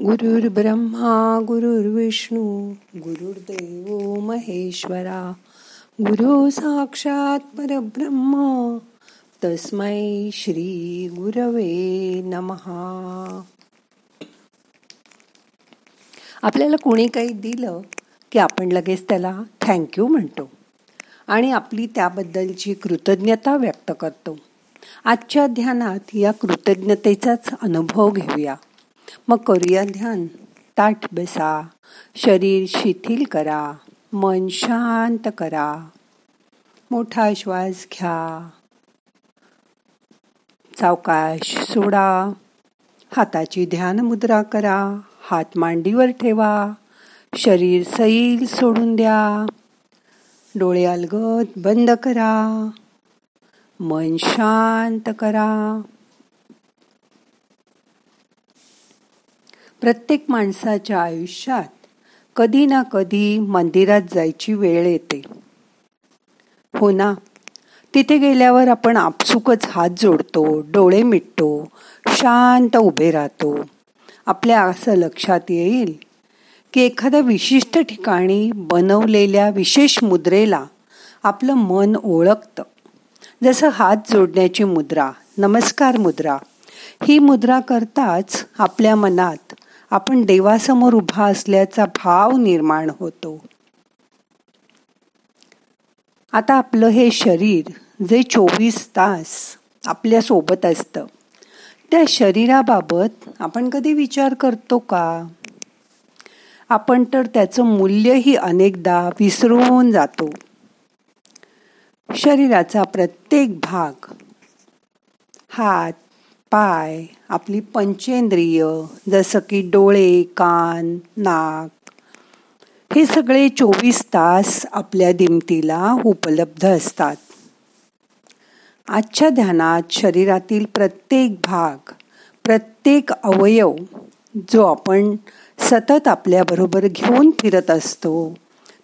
गुरुर् ब्रह्मा गुरुर्विष्णू गुरुर्देव महेश्वरा गुरु साक्षात परब्रह्म तस्मै श्री गुरवे नमहा आपल्याला कोणी काही दिलं की आपण लगेच त्याला थँक्यू म्हणतो. आणि आपली त्याबद्दलची कृतज्ञता व्यक्त करतो. आजच्या ध्यानात या कृतज्ञतेचाच अनुभव घेऊया. मग करूया ध्यान. ताठ बसा. शरीर शिथिल करा. मन शांत करा. मोठा श्वास घ्या. सावकाश सोडा. हाताची ध्यान मुद्रा करा. हात मांडीवर ठेवा. शरीर सैल सोडून द्या. डोळे अलगद बंद करा. मन शांत करा. प्रत्येक माणसाच्या आयुष्यात कधी ना कधी मंदिरात जायची वेळ येते. हो ना? तिथे गेल्यावर आपण आपसुकच हात जोडतो डोळे मिटतो शांत उभे राहतो. आपल्या असं लक्षात येईल की एखाद्या विशिष्ट ठिकाणी बनवलेल्या विशेष मुद्रेला आपलं मन ओळखतं. जसं हात जोडण्याची मुद्रा नमस्कार मुद्रा ही मुद्रा करताच आपल्या मनात आपण देवासमोर उभा असल्याचा भाव निर्माण होतो. आता आपलं हे शरीर जे चोवीस तास आपल्यासोबत असतं त्या शरीराबाबत आपण कधी विचार करतो का? आपण तर त्याचं मूल्यही अनेकदा विसरून जातो. शरीराचा प्रत्येक भाग हात पाय आपली पंचेंद्रिय जसं की डोळे कान नाक हे सगळे चोवीस तास आपल्या दिमतीला उपलब्ध असतात. आजच्या ध्यानात शरीरातील प्रत्येक भाग प्रत्येक अवयव जो आपण सतत आपल्याबरोबर घेऊन फिरत असतो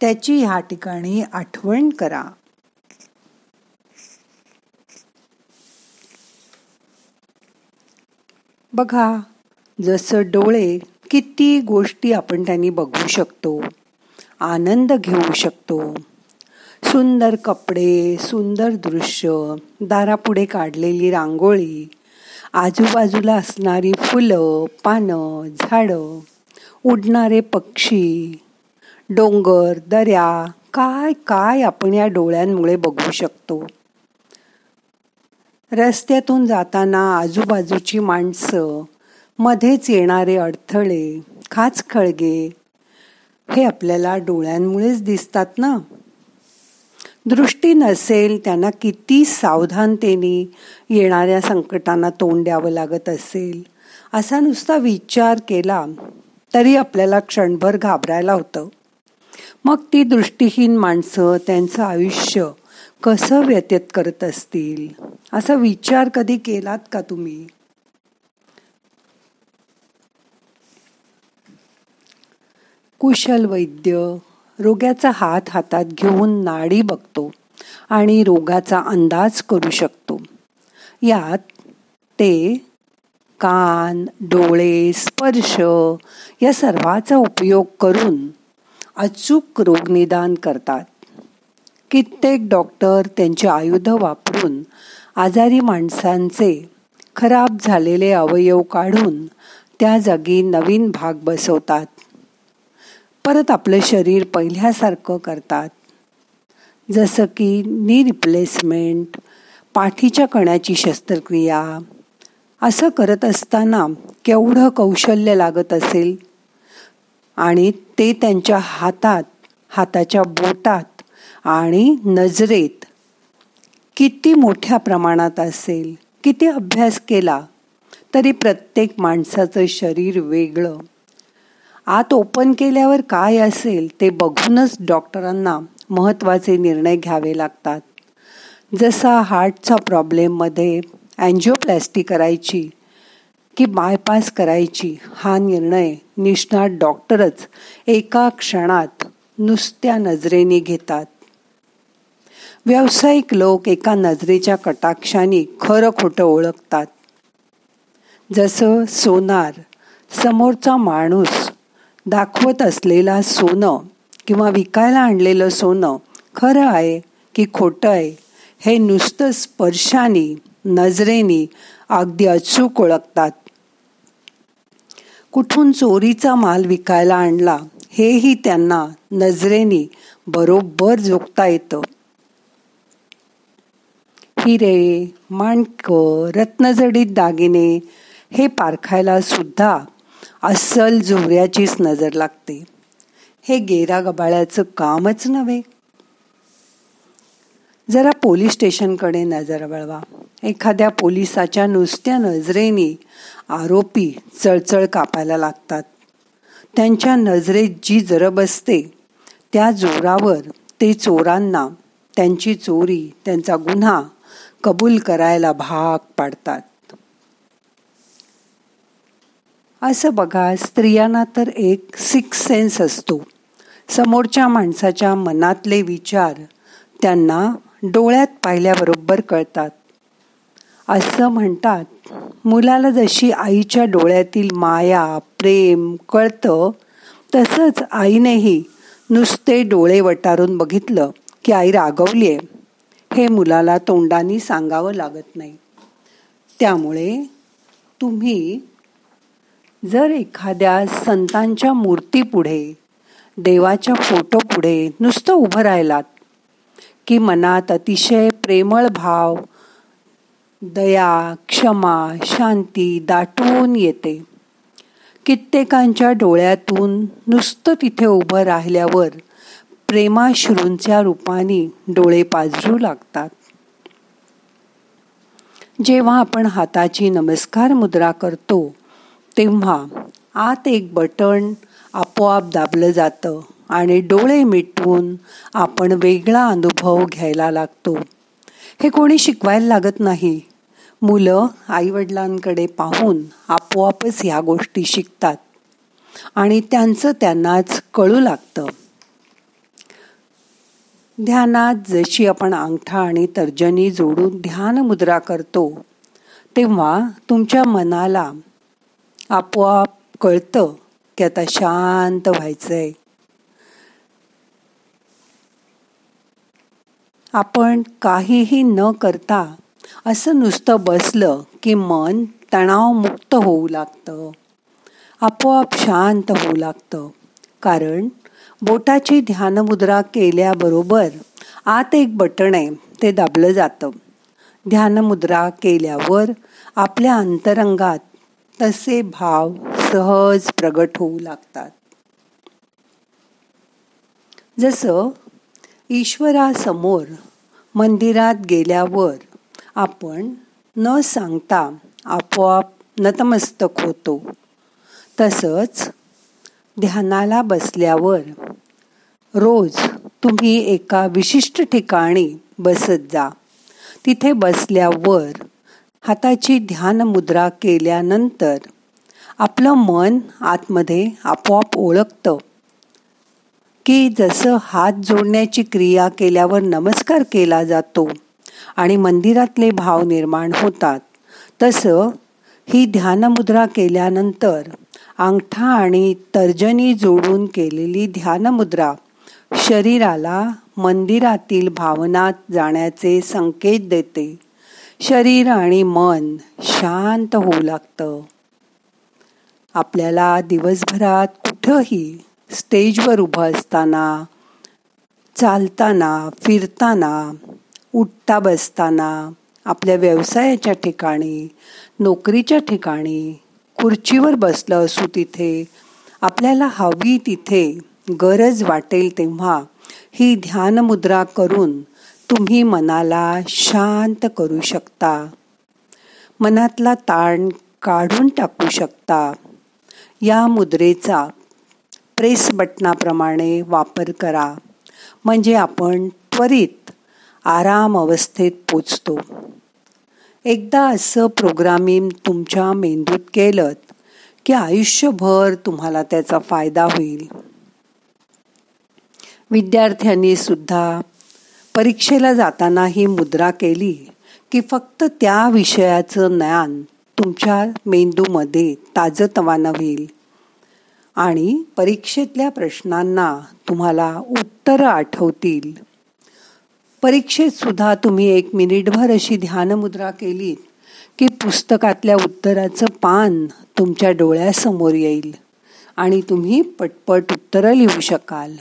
त्याची ह्या ठिकाणी आठवण करा. बघा जसं डोळे किती गोष्टी आपण त्यांनी बघू शकतो आनंद घेऊ शकतो. सुंदर कपडे सुंदर दृश्य दारापुढे काढलेली रांगोळी आजूबाजूला असणारी फुलं पानं झाडं उडणारे पक्षी डोंगर दऱ्या काय काय आपण या डोळ्यांमुळे बघू शकतो. रस्त्यातून जाताना आजूबाजूची माणसं मध्येच येणारे अडथळे खाच खळगे हे आपल्याला डोळ्यांमुळेच दिसतात ना? दृष्टी नसेल त्यांना किती सावधानतेने येणाऱ्या संकटांना तोंड द्यावं लागत असेल. असा नुसता विचार केला तरी आपल्याला क्षणभर घाबरायला होतं. मग ती दृष्टीहीन माणसं त्यांचं आयुष्य कसं व्यतीत करत असतील? असा विचार कधी केलात का तुम्ही? कुशल वैद्य रोग्याचा हात हातात घेऊन नाडी बघतो आणि रोगाचा अंदाज करू शकतो. यात ते कान डोळे स्पर्श या सर्वाचा उपयोग करून अचूक रोगनिदान करतात. कित्येक डॉक्टर त्यांचे आयुध वापरून आजारी माणसांचे खराब झालेले अवयव काढून त्या जागी नवीन भाग बसवतात. परत आपलं शरीर पहिल्यासारखं करतात. जसं की नी रिप्लेसमेंट पाठीच्या कण्याची शस्त्रक्रिया. असं करत असताना केवढं कौशल्य लागत असेल? आणि ते त्यांच्या हातात हाताच्या बोटात आणि नजरेत किती मोठ्या प्रमाणात असेल किती अभ्यास केला तरी प्रत्येक माणसाचं शरीर वेगळं. आत ओपन केल्यावर काय असेल ते बघूनच डॉक्टरांना महत्त्वाचे निर्णय घ्यावे लागतात. जसा हार्टचा प्रॉब्लेममध्ये अँजिओप्लॅस्टी करायची की बायपास करायची हा निर्णय निष्णात डॉक्टरच एका क्षणात नुसत्या नजरेने घेतात. व्यावसायिक लोक एका नजरेच्या कटाक्षाने खरं खोटं ओळखतात. जसं सोनार समोरचा माणूस दाखवत असलेला सोनं किंवा विकायला आणलेलं सोनं खरं आहे की खोटं आहे हे नुसतं स्पर्शाने नजरेनी अगदी अचूक ओळखतात. कुठून चोरीचा माल विकायला आणला हेही त्यांना नजरेनी बरोबर जोखता येतं. हिरे माणकं रत्नजडीत दागिने हे पारखायला सुद्धा अस्सल जोऱ्याचीच नजर लागते. हे गेरा गबाळ्याचं कामच नव्हे. जरा पोलीस स्टेशनकडे नजर वळवा. एखाद्या पोलिसाच्या नुसत्या नजरेने आरोपी चळचळ कापायला लागतात. त्यांच्या नजरेत जी जरब असते त्या जोरावर ते चोरांना त्यांची चोरी त्यांचा गुन्हा कबूल करायला भाग पाडतात. असं बघा स्त्रियांना तर एक सिक्स सेन्स असतो. समोरच्या माणसाच्या मनातले विचार त्यांना डोळ्यात पाहिल्याबरोबर कळतात. असं म्हणतात मुलाला जशी आईच्या डोळ्यातील माया प्रेम कळतं तसंच आईनेही नुसते डोळे वटारून बघितलं की आई रागवलीये. हे मुलाला तोंडानी सांगावं लागत नाही. त्यामुळे तुम्ही जर एखाद्या संतांच्या मूर्तीपुढे देवाच्या फोटो पुढे नुसतं उभं राहिलात की मनात अतिशय प्रेमळ भाव दया क्षमा शांती दाटून येते. कित्येकांच्या डोळ्यातून नुसतं तिथे उभं राहिल्यावर प्रेमाश्रूंच्या रूपाने डोळे पाजरू लागतात. जेव्हा आपण हाताची नमस्कार मुद्रा करतो तेव्हा आत एक बटण आपोआप दाबलं जातं आणि डोळे मिटवून आपण वेगळा अनुभव घ्यायला लागतो. हे कोणी शिकवायला लागत नाही. मुलं आईवडिलांकडे पाहून आपोआपच ह्या गोष्टी शिकतात आणि त्यांचं त्यांनाच कळू लागतं. ध्यानात जशी आपण अंगठा आणि तर्जनी जोडून ध्यान मुद्रा करतो तेव्हा तुमच्या मनाला आपोआप कळतं की आता शांत व्हायचंय. आपण काहीही न करता असं नुसतं बसलं की मन तणावमुक्त होऊ लागतं. आपोआप शांत होऊ लागतं. कारण बोटाची ध्यानमुद्रा केल्याबरोबर आत एक बटण आहे ते दाबलं जातं. ध्यानमुद्रा केल्यावर आपल्या अंतरंगात तसे भाव सहज प्रगट होऊ लागतात. जसं ईश्वरासमोर मंदिरात गेल्यावर आपण न सांगता आपोआप नतमस्तक होतो. तसंच ध्यानाला बसल्यावर रोज तुम्ही एका विशिष्ट ठिकाणी बसत जा. तिथे बसल्यावर हाताची ध्यान मुद्रा केल्यानंतर आपलं मन आतमध्ये आपोआप ओळखतं. की जसं हात जोडण्याची क्रिया केल्यावर नमस्कार केला जातो आणि मंदिरातले भाव निर्माण होतात तसं ही ध्यानमुद्रा केल्यानंतर अंगठा आणि तर्जनी जोडून केलेली ध्यानमुद्रा शरीराला मंदिरातील भावनात जाण्याचे संकेत देते. शरीर आणि मन शांत होऊ लागतं. आपल्याला दिवसभरात कुठंही स्टेजवर उभं असताना चालताना फिरताना उठता बसताना आपल्या व्यवसायाच्या ठिकाणी नोकरीच्या ठिकाणी खुर्चीवर बसलं असू तिथे आपल्याला हवी तिथे गरज वाटेल तेव्हा ही ध्यानमुद्रा करून तुम्ही मनाला शांत करू शकता. मनातला ताण काढून टाकू शकता. या मुद्रेचा प्रेस बटणाप्रमाणे वापर करा. म्हणजे आपण त्वरित आराम अवस्थेत पोचतो. एकदा असं प्रोग्रामिंग तुमच्या मेंदूत केलं की आयुष्यभर तुम्हाला त्याचा फायदा होईल. विद्यार्थ्यांनी सुद्धा परीक्षेला जाताना ही मुद्रा केली की फक्त त्या विषयाचं ज्ञान तुमच्या मेंदूमध्ये ताजतवानं होईल. आणि परीक्षेतल्या प्रश्नांना तुम्हाला उत्तरं आठवतील. परीक्षेत सुद्धा तुम्ही एक मिनिटभर अशी ध्यानमुद्रा केली की पुस्तकातल्या उत्तराचं पान तुमच्या डोळ्यासमोर येईल आणि तुम्ही पटपट उत्तरं लिहू शकाल.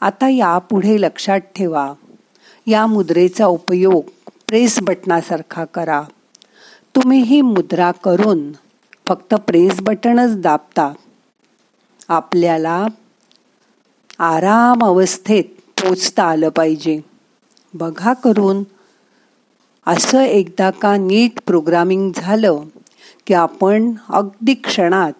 आता यापुढे लक्षात ठेवा. या मुद्रेचा उपयोग प्रेस बटणासारखा करा. तुम्ही ही मुद्रा करून फक्त प्रेस बटनच दाबता. आपल्याला आराम अवस्थेत पोचता आलं पाहिजे. बघा करून. असं एकदा का नीट प्रोग्रामिंग झालं की आपण अगदी क्षणात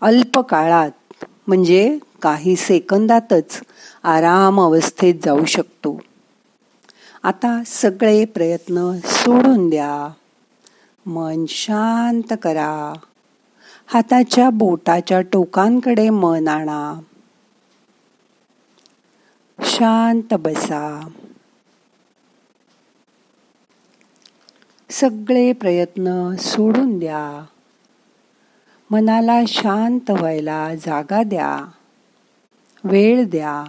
अल्प काळात म्हणजे काही सेकंदातच आराम अवस्थेत जाऊ शकतो. आता सगळे प्रयत्न सोडून द्या. मन शांत करा. हाताच्या बोटाच्या टोकांकडे मन आणा. शांत बसा. सगळे प्रयत्न सोडून द्या. मनाला शांत व्हायला जागा द्या. वेळ द्या.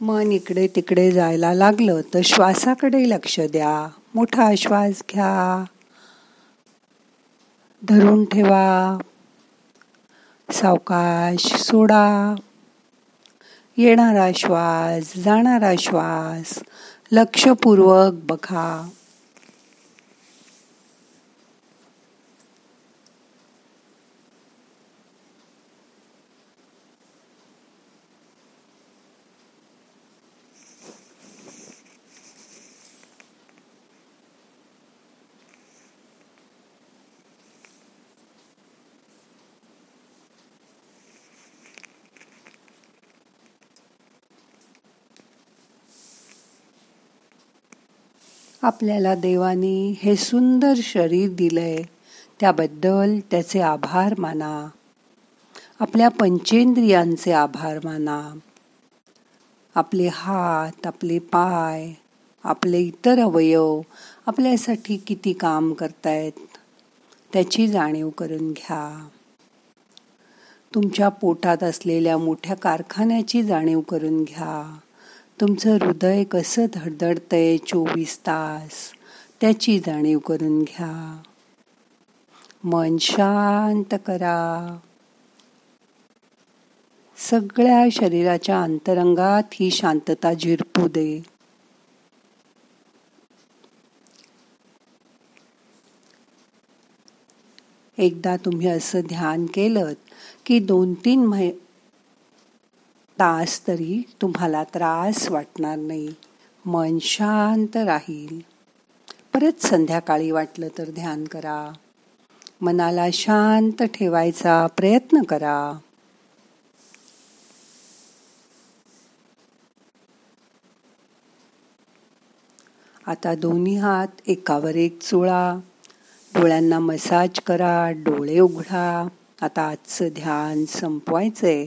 मन इकडे तिकडे जायला लागलं तर श्वासाकडे लक्ष द्या. मोठा श्वास घ्या. धरून ठेवा. सावकाश सोडा. येणारा श्वास जाणारा श्वास लक्षपूर्वक बघा. आपल्याला देवाने हे सुंदर शरीर दिलंय. त्याबद्दल त्याचे आभार माना. आपल्या पंचेंद्रियांचे आभार माना. आपले हात आपले पाय आपले इतर अवयव आपल्यासाठी किती काम करतायत त्याची जाणीव करून घ्या. तुमच्या पोटात असलेल्या मोठ्या कारखान्याची जाणीव करून घ्या. तुमचं हृदय कसं धडधडतंय चोवीस तास? त्याची जाणीव करून घ्या. मन शांत करा. सगळ्या शरीराच्या अंतरंगात ही शांतता झिरपू दे. एकदा तुम्ही असं ध्यान केलं की दोन तीन महि तास तरी तुम्हाला त्रास वाटणार नाही. मन शांत राहील. परत संध्याकाळी वाटलं तर ध्यान करा. मनाला शांत ठेवायचा प्रयत्न करा. आता दोन्ही हात एकावर एक चोळा. डोळ्यांना मसाज करा डोळे उघडा. आता आजचं ध्यान संपवायचंय.